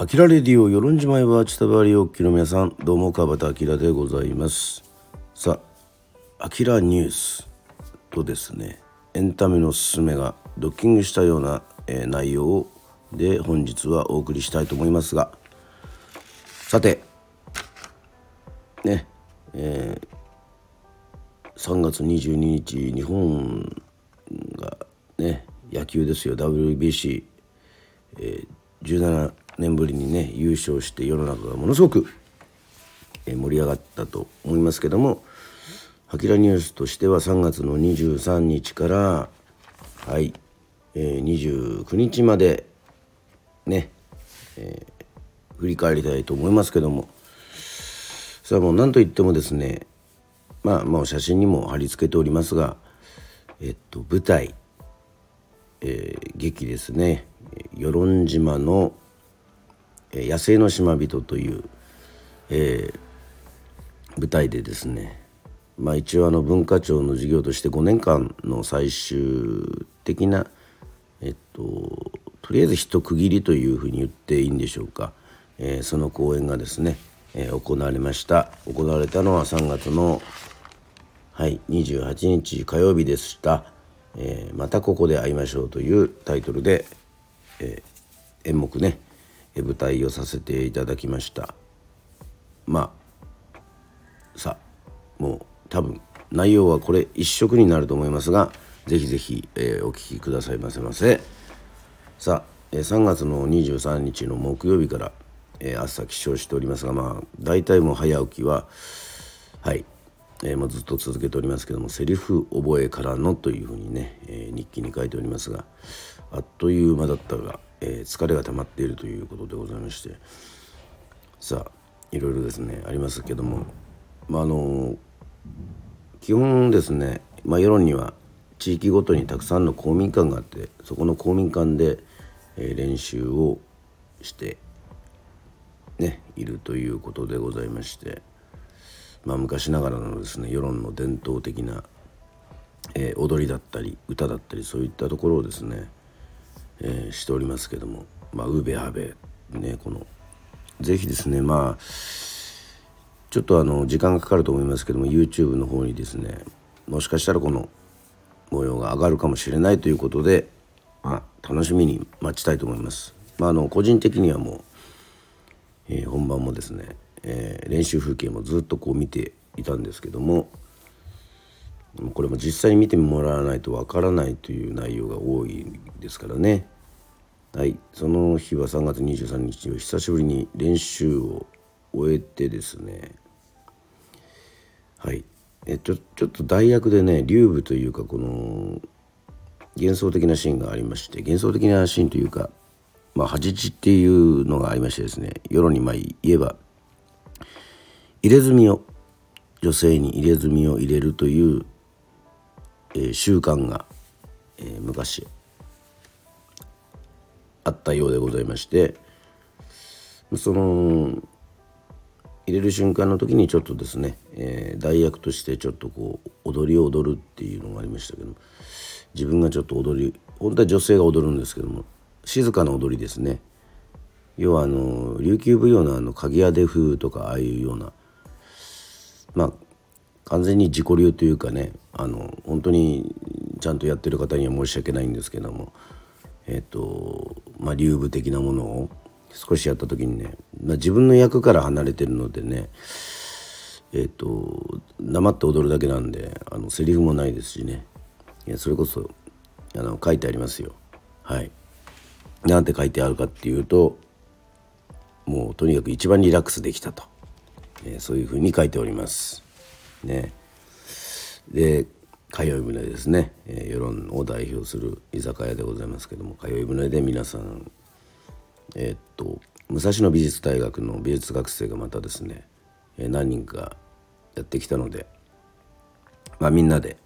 アキラレディオ、与論島へは千田バリおっきの皆さん、どうも川端明でございます。さあ、アキラニュースとですね、エンタメのすすめがドッキングしたような、えー、内容で本日はお送りしたいと思いますが、さて、ね、えー、3月22日、日本がね、野球ですよ、WBC、えー、17年ぶりにね優勝して世の中がものすごく盛り上がったと思いますけども「ハキラニュース」としては3月の23日からはい、えー、29日までね、えー、振り返りたいと思いますけどもさあもう何といってもですねまあもう写真にも貼り付けておりますがえっと舞台、えー、劇ですね。与論島の「野生の島人」という、えー、舞台でですねまあ一応あの文化庁の授業として5年間の最終的なえっととりあえず一区切りというふうに言っていいんでしょうか、えー、その公演がですね、えー、行われました。行われたのは3月のはい28日火曜日でした、えー、またここで会いましょう」というタイトルで、え、演目ね舞台をさせていただきました。まあさもう多分内容はこれ一色になると思いますがぜひぜひ、えー、お聴きくださいませませ。さあ、えー、3月の23日の木曜日から、えー、朝起床しておりますがまあ大体もう早起きははい、えー、もうずっと続けておりますけどもセリフ覚えからのというふうにね、え、日記に書いておりますがあっという間だったがえー、疲れが溜まっているということでございまして。さあいろいろですねありますけども。まああの基本ですね、まあ、世論には地域ごとにたくさんの公民館があってそこの公民館で、えー、練習をしてねいるということでございまして、まあ、昔ながらのですね世論の伝統的な、えー、踊りだったり歌だったりそういったところをですねえー、しておりますけどもまあウベハベねこの是非ですねまあちょっとあの時間がかかると思いますけども YouTube の方にですねもしかしたらこの模様が上がるかもしれないということで、まあ、楽しみに待ちたいと思います。まあ、あの個人的にはもう、えー、本番もですね、えー、練習風景もずっとこう見ていたんですけどもこれも実際に見てもらわないとわからないという内容が多いですからね。はい。その日は3月23日を久しぶりに練習を終えてですね。はい。えちょちょっと代役でね竜舞というかこの幻想的なシーンがありまして幻想的なシーンというかまあ恥地っていうのがありましてですね世論にまあ言えば入れ墨を女性に入れ墨を入れるというえー、習慣が、えー、昔あったようでございましてその入れる瞬間の時にちょっとですね、えー、代役としてちょっとこう踊りを踊るっていうのがありましたけど自分がちょっと踊り本当は女性が踊るんですけども静かな踊りですね。要はあの琉球舞踊のあの鍵屋出風とかああいうようなまあ完全に自己流というかねあの本当にちゃんとやってる方には申し訳ないんですけどもえっ、とまあ流部的なものを少しやった時にね、まあ、自分の役から離れてるのでねえっ、ー、と黙って踊るだけなんであのセリフもないですしねいやそれこそあの書いてありますよはい。なんて書いてあるかっていうともうとにかく一番リラックスできたと、えー、そういうふうに書いております。ね。で通い船ですね、えー、世論を代表する居酒屋でございますけども通い船で皆さんえー、っと武蔵野美術大学の美術学生がまたですね、えー、何人かやってきたのでまあみんなで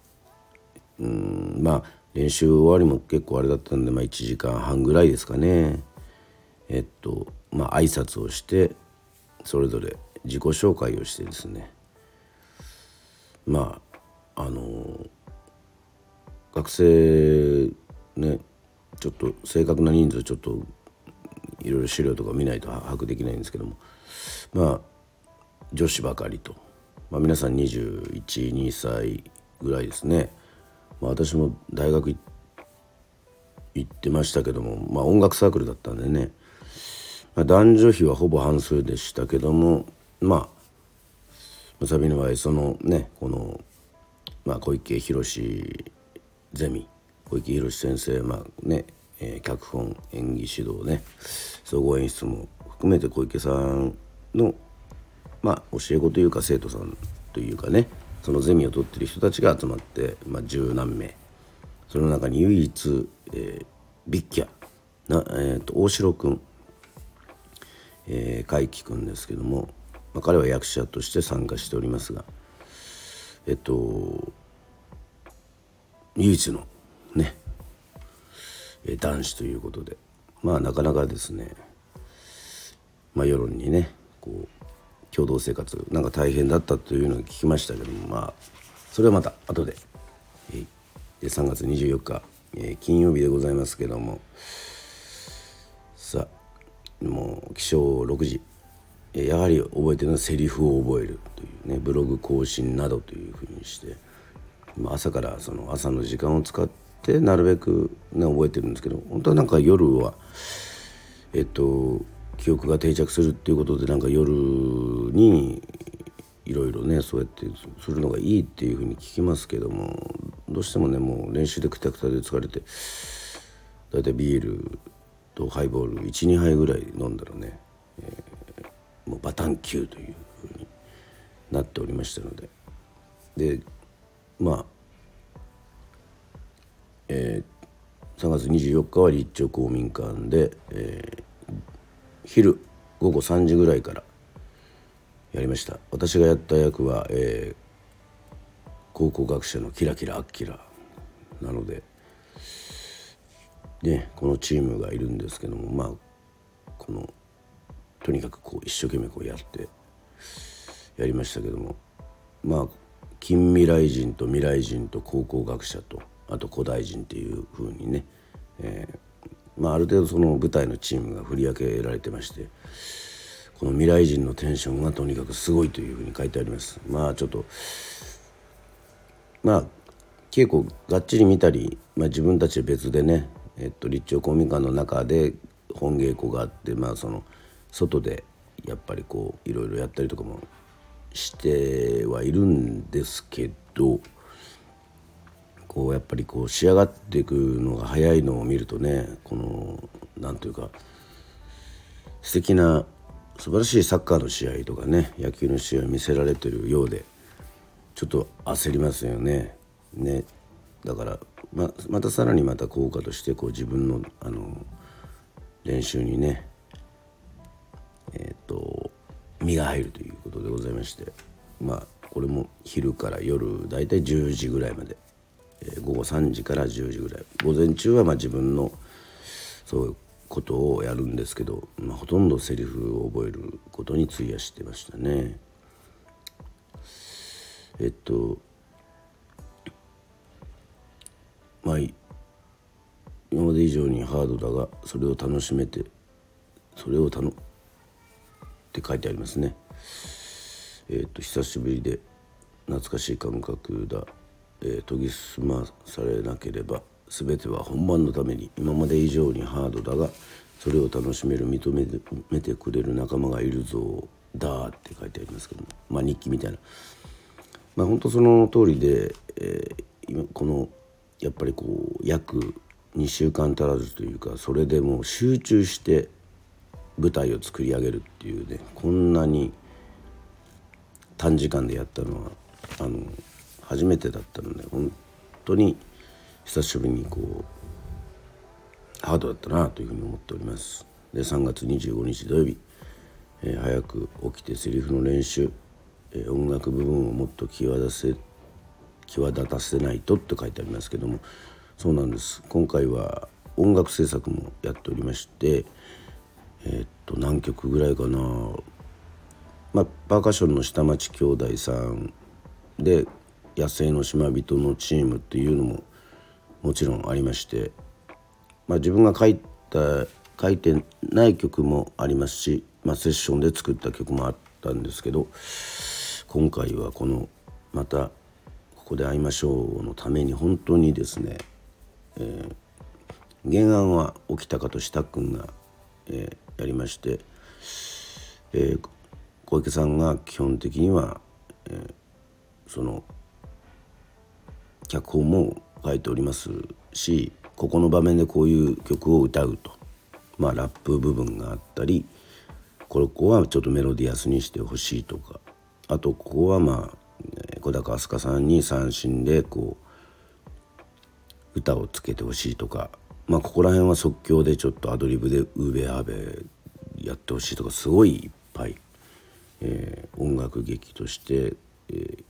うんまあ練習終わりも結構あれだったんで、まあ、1時間半ぐらいですかね。えっとまあ挨拶をしてそれぞれ自己紹介をしてですねまああの学生ねちょっと正確な人数ちょっといろいろ資料とか見ないと把握できないんですけども。まあ女子ばかりと、まあ、皆さん212歳ぐらいですね、まあ、私も大学行ってましたけども、まあ、音楽サークルだったんでね、まあ、男女比はほぼ半数でしたけども。まあむさびの場合そのねこの、まあ、小池宏ゼミ小池宏先生まあね、えー、脚本演技指導ね総合演出も含めて小池さんのまあ教え子というか生徒さんというかねそのゼミを取ってる人たちが集まって、まあ、十何名その中に唯一、えー、ビッキャな、えーと、大城君、えー、海輝君ですけども、まあ、彼は役者として参加しておりますがえっと唯一のね男子ということでまあなかなかですねまあ世論にねこう共同生活なんか大変だったというのを聞きましたけどもまあそれはまた後で、えー、3月24日、え、金曜日でございますけどもさあもう起床6時。やはり覚えてるのはセリフを覚えるというねブログ更新などというふうにして朝からその朝の時間を使ってなるべく、ね、覚えてるんですけど本当はなんか夜はえっと記憶が定着するっていうことでなんか夜にいろいろねそうやってするのがいいっていうふうに聞きますけどもどうしてもねもう練習でくたくたで疲れて大体ビールとハイボール12杯ぐらい飲んだらね、バタン級というふうになっておりましたので。でまあえー、3月24日は立朝公民館で、えー、昼午後3時ぐらいからやりました。私がやった役は、えー、考古学者のキラキラアッキラなのでねこのチームがいるんですけどもまあこのとにかくこう一生懸命こうやってやりましたけども。まあ近未来人と未来人と考古学者とあと古代人っていう風にね、えーまあ、ある程度その舞台のチームが振り分けられてましてこの未来人のテンションがとにかくすごいというふうに書いてあります。まあちょっとまあ稽古がっちり見たり、まあ、自分たち別でね、えっと、立朝公民館の中で本稽古があってまあその外でやっぱりこういろいろやったりとかもしてはいるんですけどこうやっぱりこう仕上がっていくのが早いのを見るとねこの何というか素敵な素晴らしいサッカーの試合とかね野球の試合を見せられてるようでちょっと焦りますよね。ねだからままたさらにまた効果としてこう自分のあの練習にねえっ、ー、と身が入るということでございましてまあこれも昼から夜大体10時ぐらいまでえ午後3時から10時ぐらい午前中はまあ自分のそういうことをやるんですけど、まあ、ほとんどセリフを覚えることに費やしてましたね。えっとまあ今まで以上にハードだがそれを楽しめてそれをたのって書いてありますね。えっと久しぶりで懐かしい感覚だえー、研ぎ澄まされなければ全ては本番のために今まで以上にハードだがそれを楽しめる認めてくれる仲間がいるぞだって書いてありますけどまあ日記みたいなまあ本当その通りで、えー、今このやっぱりこう約2週間足らずというかそれでもう集中して舞台を作り上げるっていうねこんなに短時間でやったのはあの初めてだったので本当に久しぶりにこうハードだったなというふうに思っております。で3月25日土曜日、えー、早く起きてセリフの練習、えー、音楽部分をもっと際立せ際立たせないとって書いてありますけどもそうなんです。今回は音楽制作もやっておりましてえー、っと何曲ぐらいかな。まあパーカッションの下町兄弟さんで野生の島人のチームっていうのももちろんありまして、まあ、自分が書いた書いてない曲もありますし、まあ、セッションで作った曲もあったんですけど今回はこのまた「ここで会いましょう」のために本当にですね、えー、原案は沖高としたくんが、えー、やりまして、えー、小池さんが基本的には、えー、その脚本も書いておりますしここの場面でこういう曲を歌うと。まあラップ部分があったりここはちょっとメロディアスにしてほしいとか。あとここはまあ小高飛鳥さんに三振でこう歌をつけてほしいとか。まあここら辺は即興でちょっとアドリブでウーベアーベやってほしいとかすごいいっぱい、えー、音楽劇として、えー、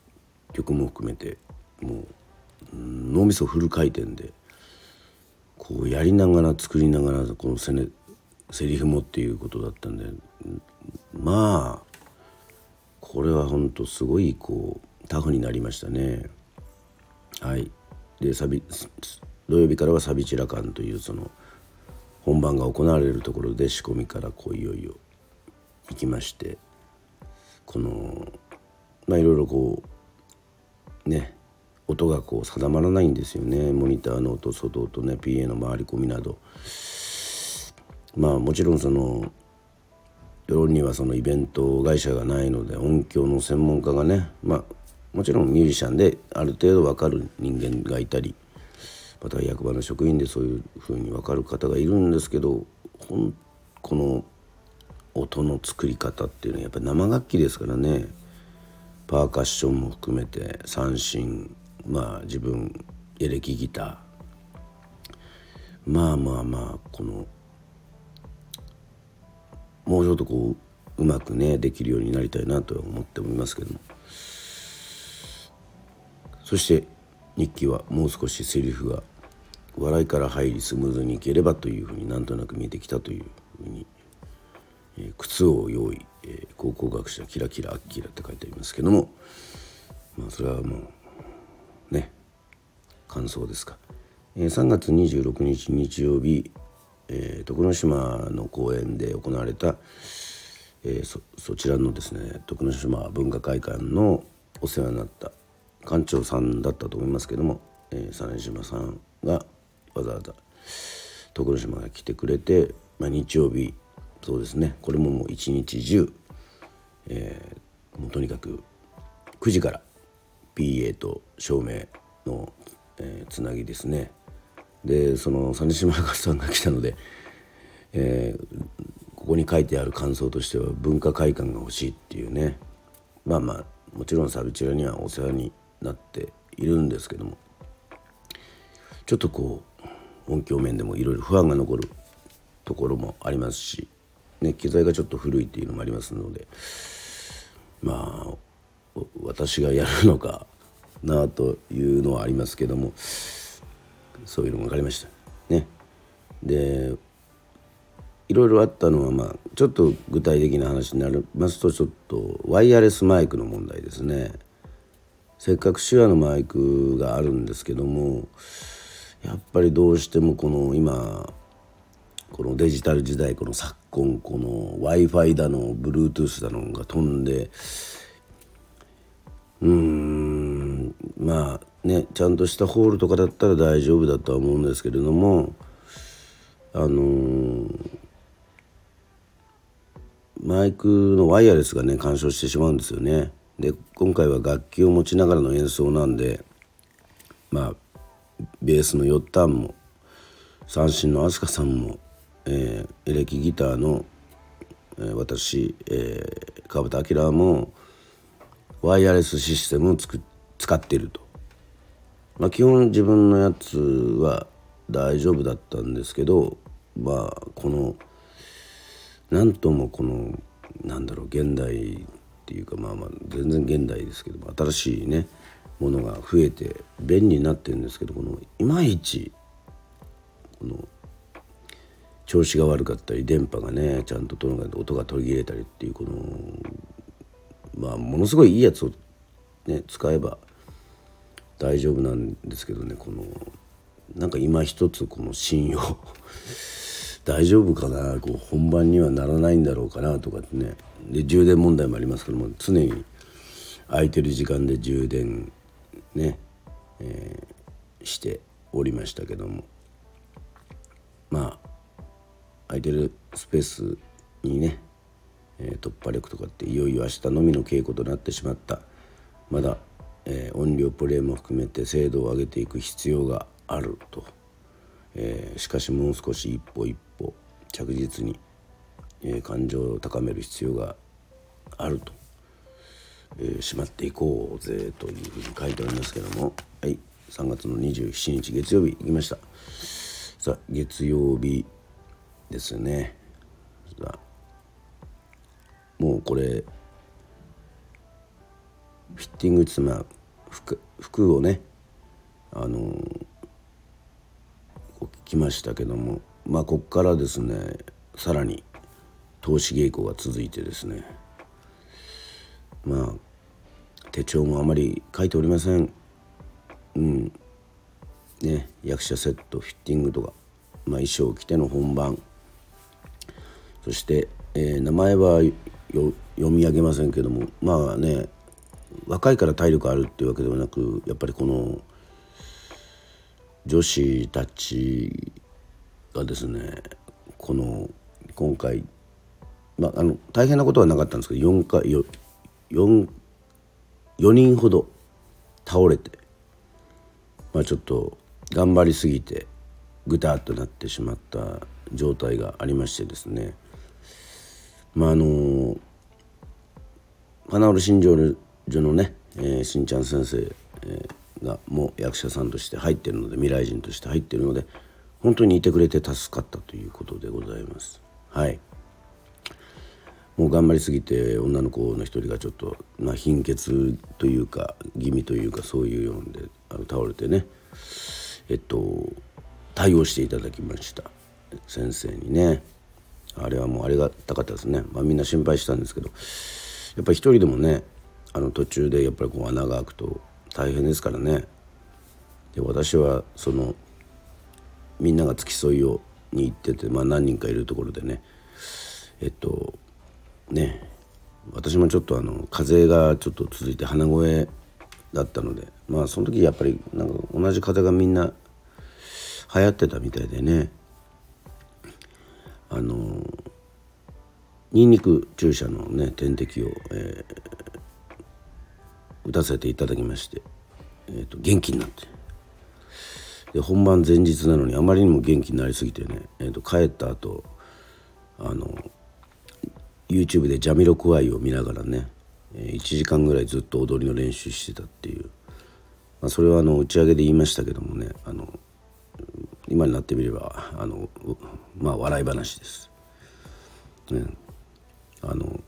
曲も含めてもう脳みそフル回転でこうやりながら作りながらこのセ,、ね、セリフもっていうことだったんでまあこれは本当すごいこうタフになりましたね。はいでサビ土曜日からはサビチラ館というその本番が行われるところで仕込みからこういよいよ行きましてこのまあいろいろこうね音がこう定まらないんですよね。モニターの音外音ね PA の回り込みなど。まあもちろんその世論にはそのイベント会社がないので音響の専門家がねまあもちろんミュージシャンである程度分かる人間がいたりまた役場の職員でそういうふうに分かる方がいるんですけどこの音の作り方っていうのはやっぱり生楽器ですからね。パーカッションも含めて三振まあ自分エレキギター。まあまあまあこのもうちょっとこううまくねできるようになりたいなと思っておりますけども。そして日記はもう少しセリフが笑いから入りスムーズにいければというふうになんとなく見えてきたというふうに、えー、靴を用意、えー、高校学者キラキラアッキラって書いてありますけどもまあそれはもうね感想ですか、えー、3月26日日曜日、えー、徳之島の公園で行われた、えー、そそちらのですね徳之島文化会館のお世話になった館長さんだったと思いますけども、えー、実島さんがわざわざ徳之島が来てくれて、まあ、日曜日そうですね。これももう一日中、えー、もうとにかく9時から PA と照明の、えー、つなぎですね。でその実島博さんが来たので、えー、ここに書いてある感想としては文化会館が欲しいっていうね。まあまあもちろんサビチラにはお世話になっているんですけども。ちょっとこう音響面でもいろいろ不安が残るところもありますし、ね、機材がちょっと古いっていうのもありますのでまあ私がやるのかなというのはありますけどもそういうのも分かりましたね。でいろいろあったのはまあちょっと具体的な話になりますとちょっとワイヤレスマイクの問題ですね。せっかく手話のマイクがあるんですけどもやっぱりどうしてもこの今このデジタル時代この昨今この w i f i だの Bluetooth だのが飛んでうーんまあねちゃんとしたホールとかだったら大丈夫だとは思うんですけれどもあのー、マイクのワイヤレスがね干渉してしまうんですよね。で今回は楽器を持ちながらの演奏なんでまあベースのヨッタンも三振の飛鳥さんも、えー、エレキギターの、えー、私、えー、川端明もワイヤレスシステムをつく使ってると、まあ、基本自分のやつは大丈夫だったんですけどまあこのなんともこのなんだろう現代っていうかまあまあ全然現代ですけども新しいねものが増えて便利になってるんですけどこのいまいちこの調子が悪かったり電波がねちゃんと音が途切れたりっていうこのまあものすごいいいやつをね使えば大丈夫なんですけどねこのなんか今一つこの信用 大丈夫かなこう本番にはならないんだろうかなとかってね。で充電問題もありますけども常に空いてる時間で充電ね、えー、しておりましたけども。まあ空いてるスペースにね、えー、突破力とかっていよいよ明日のみの稽古となってしまった。まだ、えー、音量プレーも含めて精度を上げていく必要があると、えー、しかしもう少し一歩一歩着実に、え感情を高める必要があると、えー、しまっていこうぜというふうに書いておりますけども。はい。3月の27日月曜日行きました。さあ月曜日ですね。さあもうこれフィッティングってま服服をねあのー、来ましたけども。まあこっからですねさらに投資稽古が続いてですね。まあ手帳もあまり書いておりません。うん。ね役者セットフィッティングとか、まあ、衣装を着ての本番。そして、えー、名前は読み上げませんけどもまあね若いから体力あるっていうわけではなくやっぱりこの女子たちがですねこの今回、まあ、あの大変なことはなかったんですけど4回 4, 4, 4人ほど倒れて、まあ、ちょっと頑張りすぎてぐたっとなってしまった状態がありましてですねまああの花織新庄所のね、えー、しんちゃん先生、えー、がもう役者さんとして入ってるので未来人として入ってるので本当にいてくれて助かったということでございます。はいもう頑張りすぎて女の子の一人がちょっと、まあ、貧血というか気味というかそういうようであの倒れてね。えっと対応していただきました。先生にね。あれはもうありがたかったですね、まあ、みんな心配したんですけど。やっぱり一人でもねあの途中でやっぱりこう穴が開くと大変ですからね。で私はそのみんなが付き添いをに行ってて、まあ、何人かいるところでね。えっとね私もちょっとあの風邪がちょっと続いて鼻声だったのでまあその時やっぱりなんか同じ風邪がみんな流行ってたみたいでね。あのニンニク注射のね点滴を、えー、打たせていただきまして、えーと、元気になって。で本番前日なのにあまりにも元気になりすぎてね、えーと、帰った後あの YouTube でジャミロクワイを見ながらね1時間ぐらいずっと踊りの練習してたっていう、まあ、それはあの打ち上げで言いましたけどもねあの今になってみればあのまあ笑い話です。ね、あの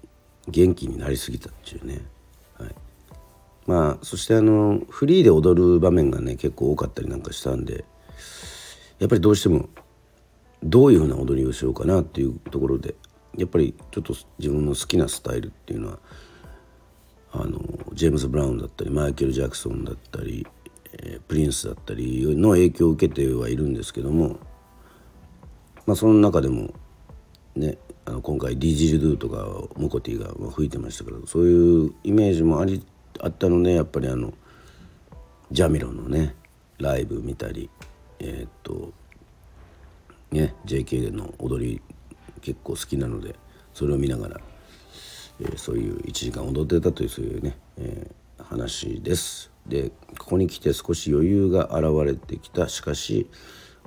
元気になりすぎたっていうね、はい、まあそしてあのフリーで踊る場面がね結構多かったりなんかしたんでやっぱりどうしてもどういうふうな踊りをしようかなっていうところでやっぱりちょっと自分の好きなスタイルっていうのはあのジェームズ・ブラウンだったりマイケル・ジャクソンだったり、えー、プリンスだったりの影響を受けてはいるんですけども、まあ、その中でもねあの今回ディジルドゥとかモコティが吹いてましたけどそういうイメージもありあったのでやっぱりあのジャミロのねライブ見たりえー、っとね JK の踊り結構好きなのでそれを見ながら、えー、そういう1時間踊ってたというそういうね、えー、話です。でここに来て少し余裕が現れてきたしかし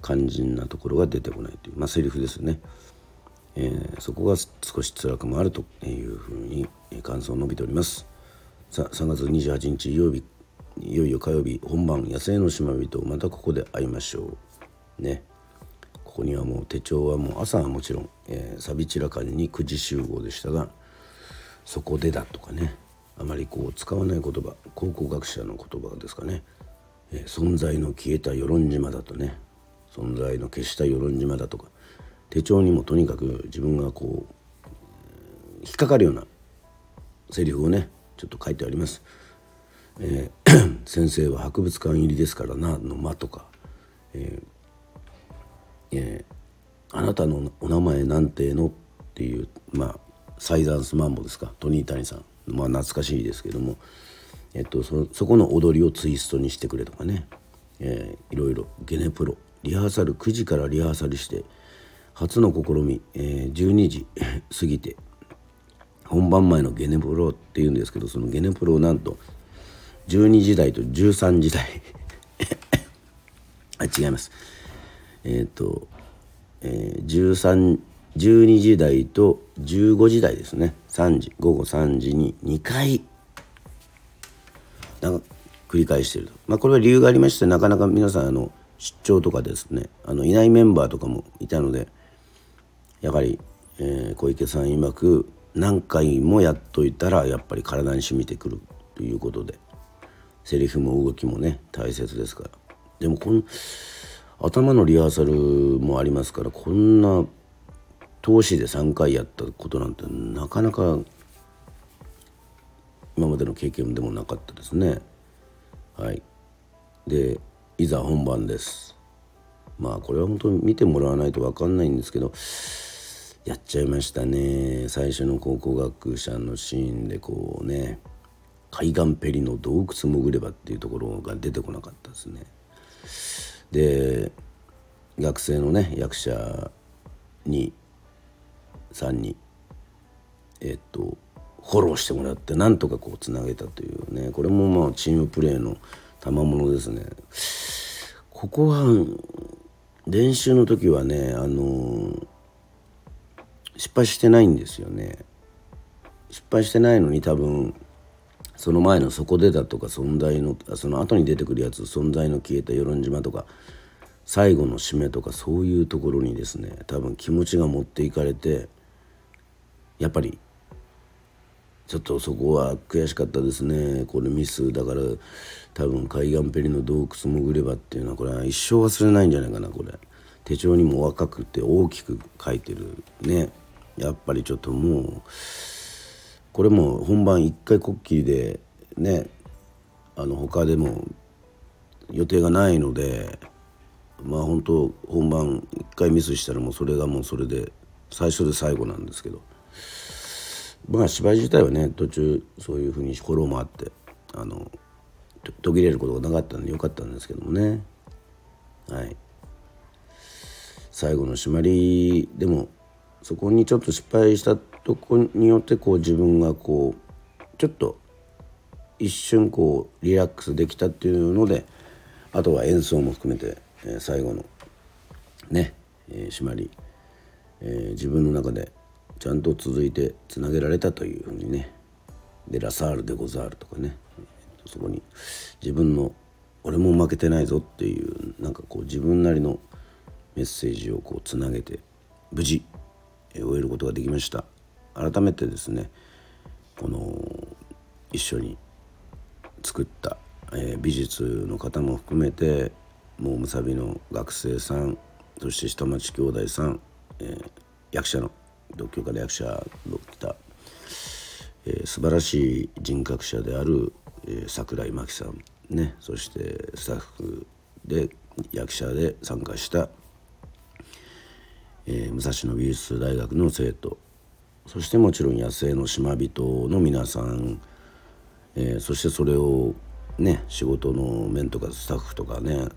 肝心なところが出てこないというまあセリフですね。えー、そこが少し辛くもあるというふうに感想を述べておりますさあ3月28日曜日いよいよ火曜日本番野生の島人またここで会いましょうねここにはもう手帳はもう朝はもちろん、えー、サビチラ館に9時集合でしたがそこでだとかねあまりこう使わない言葉考古学者の言葉ですかね、えー、存在の消えた与論島だとね存在の消した与論島だとか手帳にもとにかく自分がこう引っかかるようなセリフをねちょっと書いてあります。えー、先生は博物館入りですからな」の間とか、えーえー、あなたのお名前なんての?」っていうまあサイザンスマンボですか？トニー谷さん。まあ懐かしいですけども、えっと、そそこの踊りをツイストにしてくれとかね、えー、いろいろ。ゲネプロ。リハーサル。9時からリハーサルして初の試み、えー、12時 過ぎて本番前のゲネプロっていうんですけどそのゲネプロをなんと12時台と13時台。あ違います。えっ、ー、と、えー、13 12時台と15時台ですね。3時午後3時に2回。なんか繰り返してると、まあ、これは理由がありましてなかなか皆さんあの出張とかですねあのいないメンバーとかもいたのでやはり、えー、小池さん曰く何回もやっといたらやっぱり体に染みてくるということでセリフも動きもね大切ですから。でもこの頭のリハーサルもありますからこんな投資で3回やったことなんてなかなか今までの経験でもなかったですね。はい。でいざ本番です。まあこれは本当に見てもらわないと分かんないんですけどやっちゃいましたね。最初の考古学者のシーンでこうね海岸ペリの洞窟潜ればっていうところが出てこなかったですね。で学生のね役者にさんにえっとフォローしてもらってなんとかこうつなげたというねこれもまあチームプレーの賜物ですね。ここは練習の時はねあの失敗してないんですよね。失敗してないのに多分その前の「そこで」だとか存在のその後に出てくるやつ「存在の消えた与論島」とか最後の締めとかそういうところにですね多分気持ちが持っていかれてやっぱりちょっとそこは悔しかったですね。これミスだから多分海岸ペリの洞窟潜ればっていうのはこれは一生忘れないんじゃないかなこれ。手帳にも若くて大きく書いてるね。やっぱりちょっともうこれも本番一回こっきりでねあの他でも予定がないのでまあ本当本番一回ミスしたらもうそれがもうそれで最初で最後なんですけど。まあ芝居自体はね途中そういうふうにフォローもあってあの途切れることがなかったんでよかったんですけどもね。はい。最後の締まりでもそこにちょっと失敗したとこによってこう自分がこうちょっと一瞬こうリラックスできたっていうのであとは演奏も含めて、えー、最後のね、えー、締まり、えー、自分の中でちゃんと続いてつなげられたというふうにねでラサールでござるとかねそこに自分の俺も負けてないぞっていうなんかこう自分なりのメッセージをこうつなげて無事終えることができました。改めてですねこの一緒に作った、えー、美術の方も含めてもうむさびの学生さんそして下町兄弟さん、えー、役者の独協家役者の来た、えー、素晴らしい人格者である、えー、桜井真紀さんねそしてスタッフで役者で参加した、えー、武蔵野美術大学の生徒そしてもちろん野生の島人の皆さん、えー、そしてそれをね仕事の面とかスタッフとかね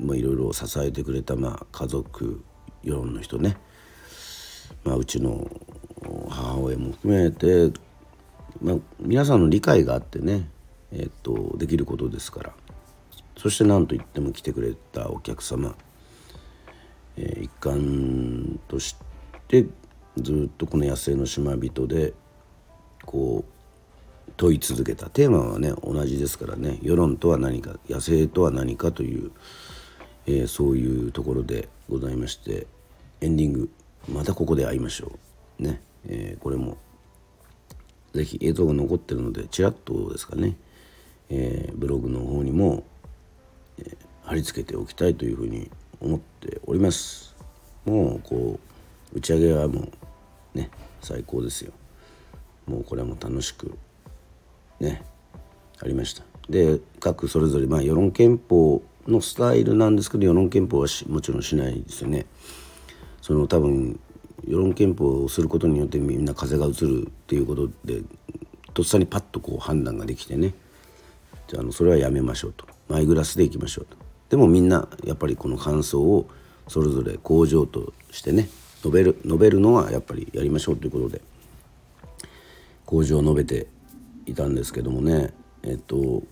いろいろ支えてくれた、まあ、家族世論の人ねまあ、うちの母親も含めて、まあ、皆さんの理解があってね、えー、っとできることですから。そして何といっても来てくれたお客様、えー、一貫としてずっとこの野生の島人でこう問い続けたテーマはね同じですからね。世論とは何か野生とは何かという、えー、そういうところでございましてエンディングまたここで会いましょう。ね、えー、これも是非映像が残ってるのでちらっとですかね、えー、ブログの方にも、えー、貼り付けておきたいというふうに思っております。もうこう打ち上げはもうね最高ですよ。もうこれはもう楽しくねありました。で各それぞれまあ世論憲法のスタイルなんですけど世論憲法はもちろんしないですよね。その多分世論憲法をすることによってみんな風が移るっていうことでとっさにパッとこう判断ができてねじゃあのそれはやめましょうと。マイグラスでいきましょうと。でもみんなやっぱりこの感想をそれぞれ工場としてね述べる述べるのはやっぱりやりましょうということで工場を述べていたんですけどもねえっと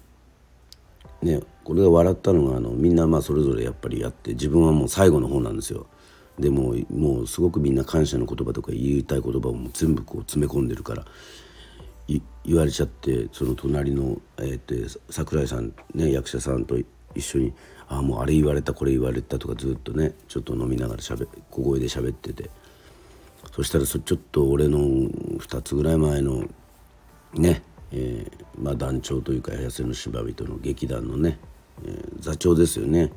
ねこれが笑ったのがあのみんなまあそれぞれやっぱりやって自分はもう最後の方なんですよ。でももうすごくみんな感謝の言葉とか言いたい言葉をもう全部こう詰め込んでるから言われちゃってその隣の、えー、桜井さんね役者さんと一緒に「あもうあれ言われたこれ言われた」とかずっとねちょっと飲みながらしゃべ小声で喋ってて。そしたらちょっと俺の2つぐらい前のね、えー、まあ団長というか痩せの芝人の劇団のね、えー、座長ですよね。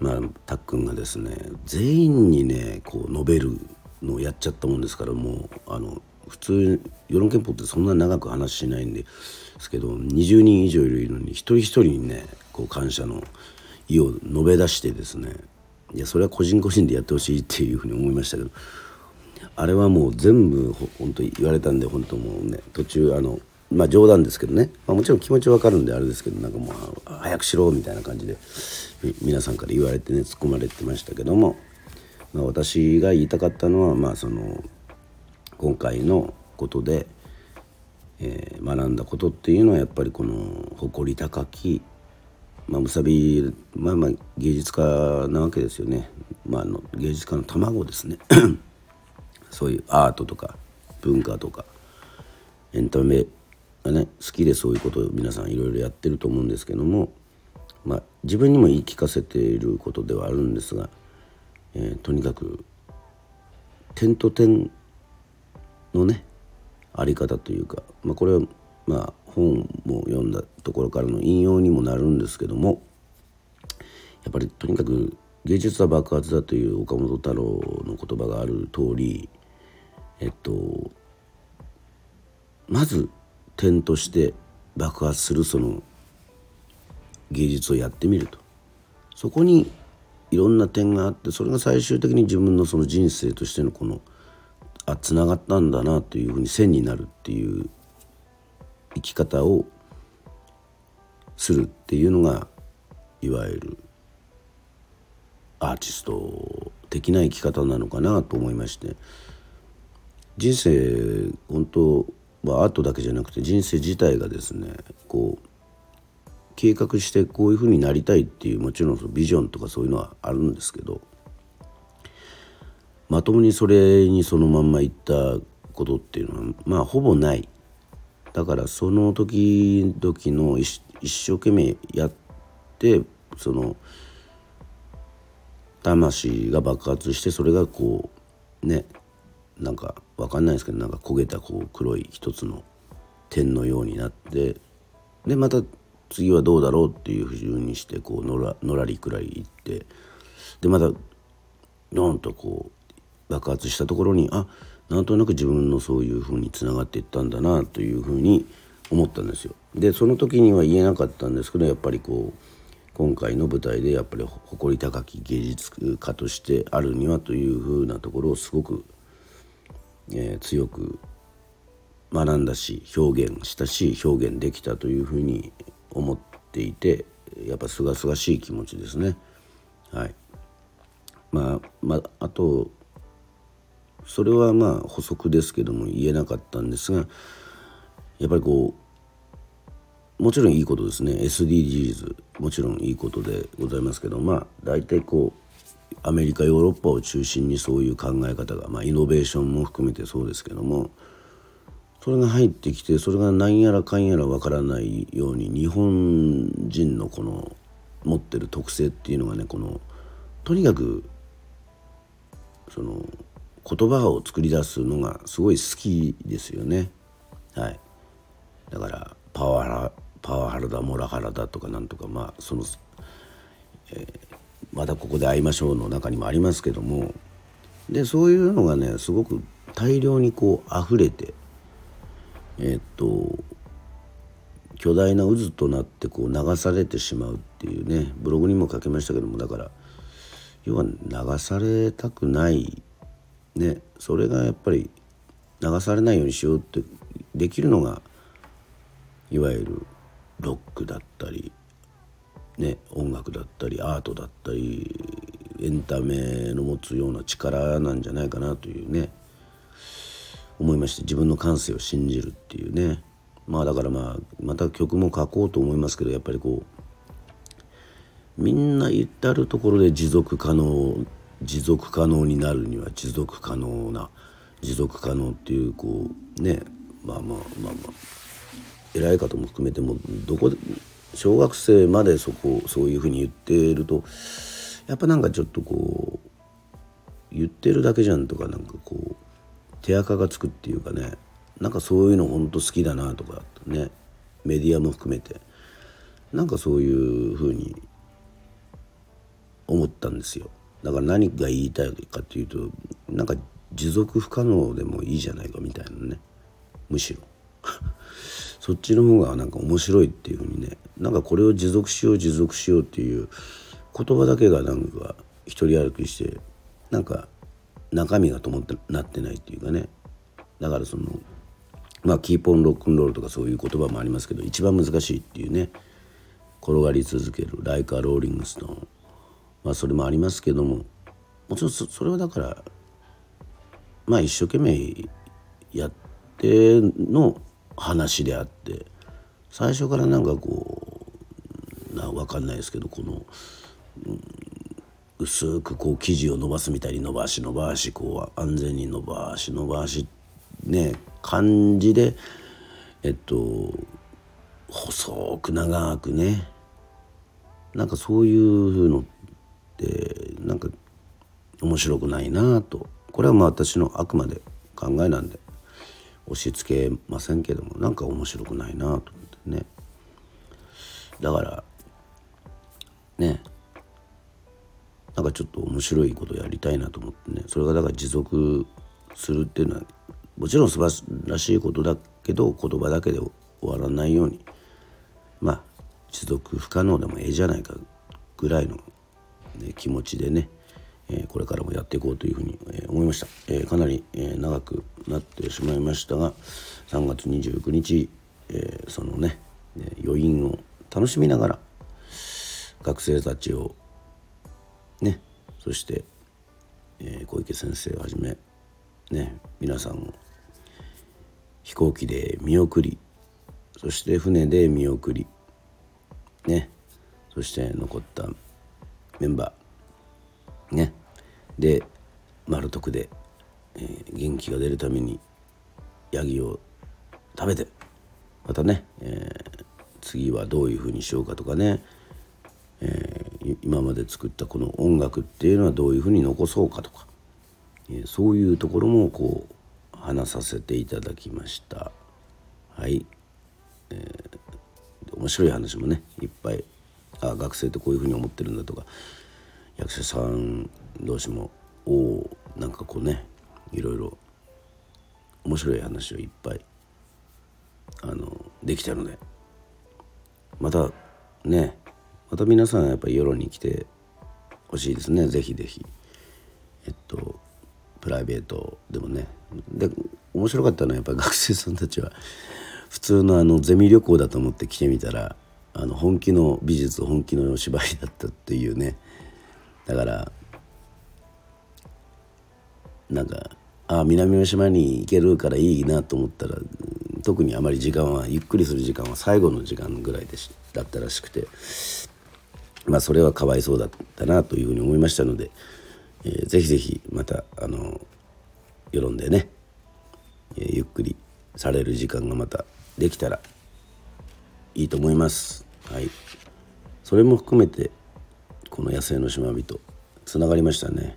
まあたっくんがですね全員にねこう述べるのをやっちゃったもんですからもうあの普通世論憲法ってそんな長く話しないんですけど20人以上いるのに一人一人にねこう感謝の意を述べ出してですねいやそれは個人個人でやってほしいっていうふうに思いましたけどあれはもう全部ほ本当言われたんで本当もうね途中あのまあ冗談ですけどね、まあ、もちろん気持ちわかるんであれですけどなんかもう早くしろみたいな感じで皆さんから言われてね突っ込まれてましたけども、まあ、私が言いたかったのはまあその今回のことで、えー、学んだことっていうのはやっぱりこの誇り高きまあ、むさび、まあまあ芸術家なわけですよね、まあ、あの芸術家の卵ですね。そういうアートとか文化とかエンタメがね好きでそういうことを皆さんいろいろやってると思うんですけども、まあ、自分にも言い聞かせていることではあるんですが、えー、とにかく点と点のねあり方というか、まあ、これはまあ本も読んだところからの引用にもなるんですけどもやっぱりとにかく芸術は爆発だという岡本太郎の言葉がある通りえっとまず点として爆発するその芸術をやってみると。そこにいろんな点があってそれが最終的に自分のその人生としてのこのあつながったんだなというふうに線になるっていう生き方をするっていうのがいわゆるアーティスト的な生き方なのかなと思いまして。人生本当はアートだけじゃなくて人生自体がですねこう計画してこういうふうになりたいっていうもちろんそのビジョンとかそういうのはあるんですけどまともにそれにそのまんまいったことっていうのはまあほぼない。だからその時々の一生懸命やってその魂が爆発してそれがこうねなんか分かんないですけどなんか焦げたこう黒い一つの点のようになってでまた次はどうだろうっていうふうにしてこうのらのらりくらい行ってでまたドンとこう爆発したところにあなんとなく自分のそういうふうにつながっていったんだなというふうに思ったんですよ。でその時には言えなかったんですけどやっぱりこう今回の舞台でやっぱり誇り高き芸術家としてあるにはというふうなところをすごく、えー、強く学んだし表現したし表現できたというふうに思っていてやっぱすがすがしい気持ちですね。はい、まあ、まあ、あとそれはまあ補足ですけども言えなかったんですがやっぱりこうもちろんいいことですね。SDGs もちろんいいことでございますけどまあ大体こうアメリカヨーロッパを中心にそういう考え方が、まあ、イノベーションも含めてそうですけどもそれが入ってきてそれが何やらかんやらわからないように日本人のこの持ってる特性っていうのがねこのとにかくその言葉を作り出すのがすごい好きですよね。はい、だからパワハラパワハラだモラハラだとかなんとかまあその、えー、またここで会いましょうの中にもありますけどもでそういうのがねすごく大量にこう溢れてえー、っと巨大な渦となってこう流されてしまうっていうねブログにも書きましたけどもだから要は流されたくないねそれがやっぱり流されないようにしようってできるのがいわゆるロックだったり、ね、音楽だったりアートだったりエンタメの持つような力なんじゃないかなというね思いまして自分の感性を信じるっていうね。まあだからまあまた曲も書こうと思いますけどやっぱりこうみんな至る所で持続可能持続可能になるには持続可能な持続可能っていうこうねまあまあまあまあ偉い方も含めてもどこで小学生までそこそういうふうに言っているとやっぱなんかちょっとこう言ってるだけじゃんとかなんかこう手垢がつくっていうかねなんかそういうのほんと好きだなとかねメディアも含めてなんかそういうふうに思ったんですよ。だから何が言いたいかっていうとなんか持続不可能でもいいじゃないかみたいなね。むしろ。そっちの方がなんか面白いっていうふうにね。なんかこれを持続しよう持続しようっていう言葉だけがなんか一人歩きしてなんか中身がともってなってないっていうかね。だからそのまあキーポンロックンロールとかそういう言葉もありますけど一番難しいっていうね。転がり続ける「ライカ・ローリング・ストーン」まあそれもありますけどももちろんそれはだからまあ一生懸命やっての話であって最初からなんかこうな分かんないですけどこの、うん、薄くこう生地を伸ばすみたいに伸ばし伸ばしこう安全に伸ばし伸ばしね感じでえっと細く長くねなんかそういうのってなんか面白くないなと。これはまあ私のあくまで考えなんで押し付けませんけどもなんか面白くないなと思ってね。だからね。なんかちょっと面白いことやりたいなと思ってね。それがだから持続するっていうのはもちろん素晴らしいことだけど言葉だけで終わらないようにまあ持続不可能でもええじゃないかぐらいの、気持ちでねこれからもやっていこうというふうに、思いました、かなり、長くなってしまいましたが3月29日、そのね余韻を楽しみながら学生たちをねそして、小池先生をはじめね皆さんを飛行機で見送りそして船で見送りねそして残ったメンバー。ね。で丸徳で、えー、元気が出るためにヤギを食べてまたね、えー、次はどういうふうにしようかとかね、えー、今まで作ったこの音楽っていうのはどういうふうに残そうかとか、えそういうところもこう話させていただきました。はい、えー面白い話もねいっぱいあ学生ってこういうふうに思ってるんだとか。役者さん同士もおおなんかこうねいろいろ面白い話をいっぱいあのできたので。またねまた皆さんやっぱり世論に来てほしいですね。ぜひぜひ。えっとプライベートでもね。で面白かったのはやっぱり学生さんたちは普通のあのゼミ旅行だと思って来てみたらあの本気の美術本気の芝居だったっていうねだからなんかああ南の島に行けるからいいなと思ったら特にあまり時間はゆっくりする時間は最後の時間ぐらいでしだったらしくてまあそれはかわいそうだったなというふうに思いましたので、えー、ぜひぜひまたあの世論でね、えー、ゆっくりされる時間がまたできたらいいと思います。はい、それも含めてこの野生の島人つながりましたね。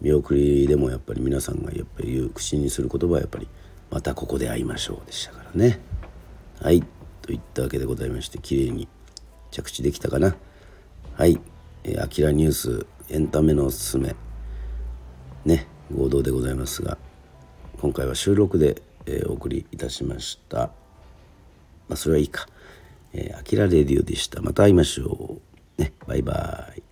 見送りでもやっぱり皆さんがやっぱり言う口にする言葉はやっぱり「またここで会いましょう」でしたからね。はい。といったわけでございまして綺麗に着地できたかな。はい「えー、アキラニュースエンタメのおすすめ」ね。合同でございますが今回は収録で、え、お送りいたしました。まあそれはいいか。えー、アキラレディオでした。また会いましょう。ねバイバイ。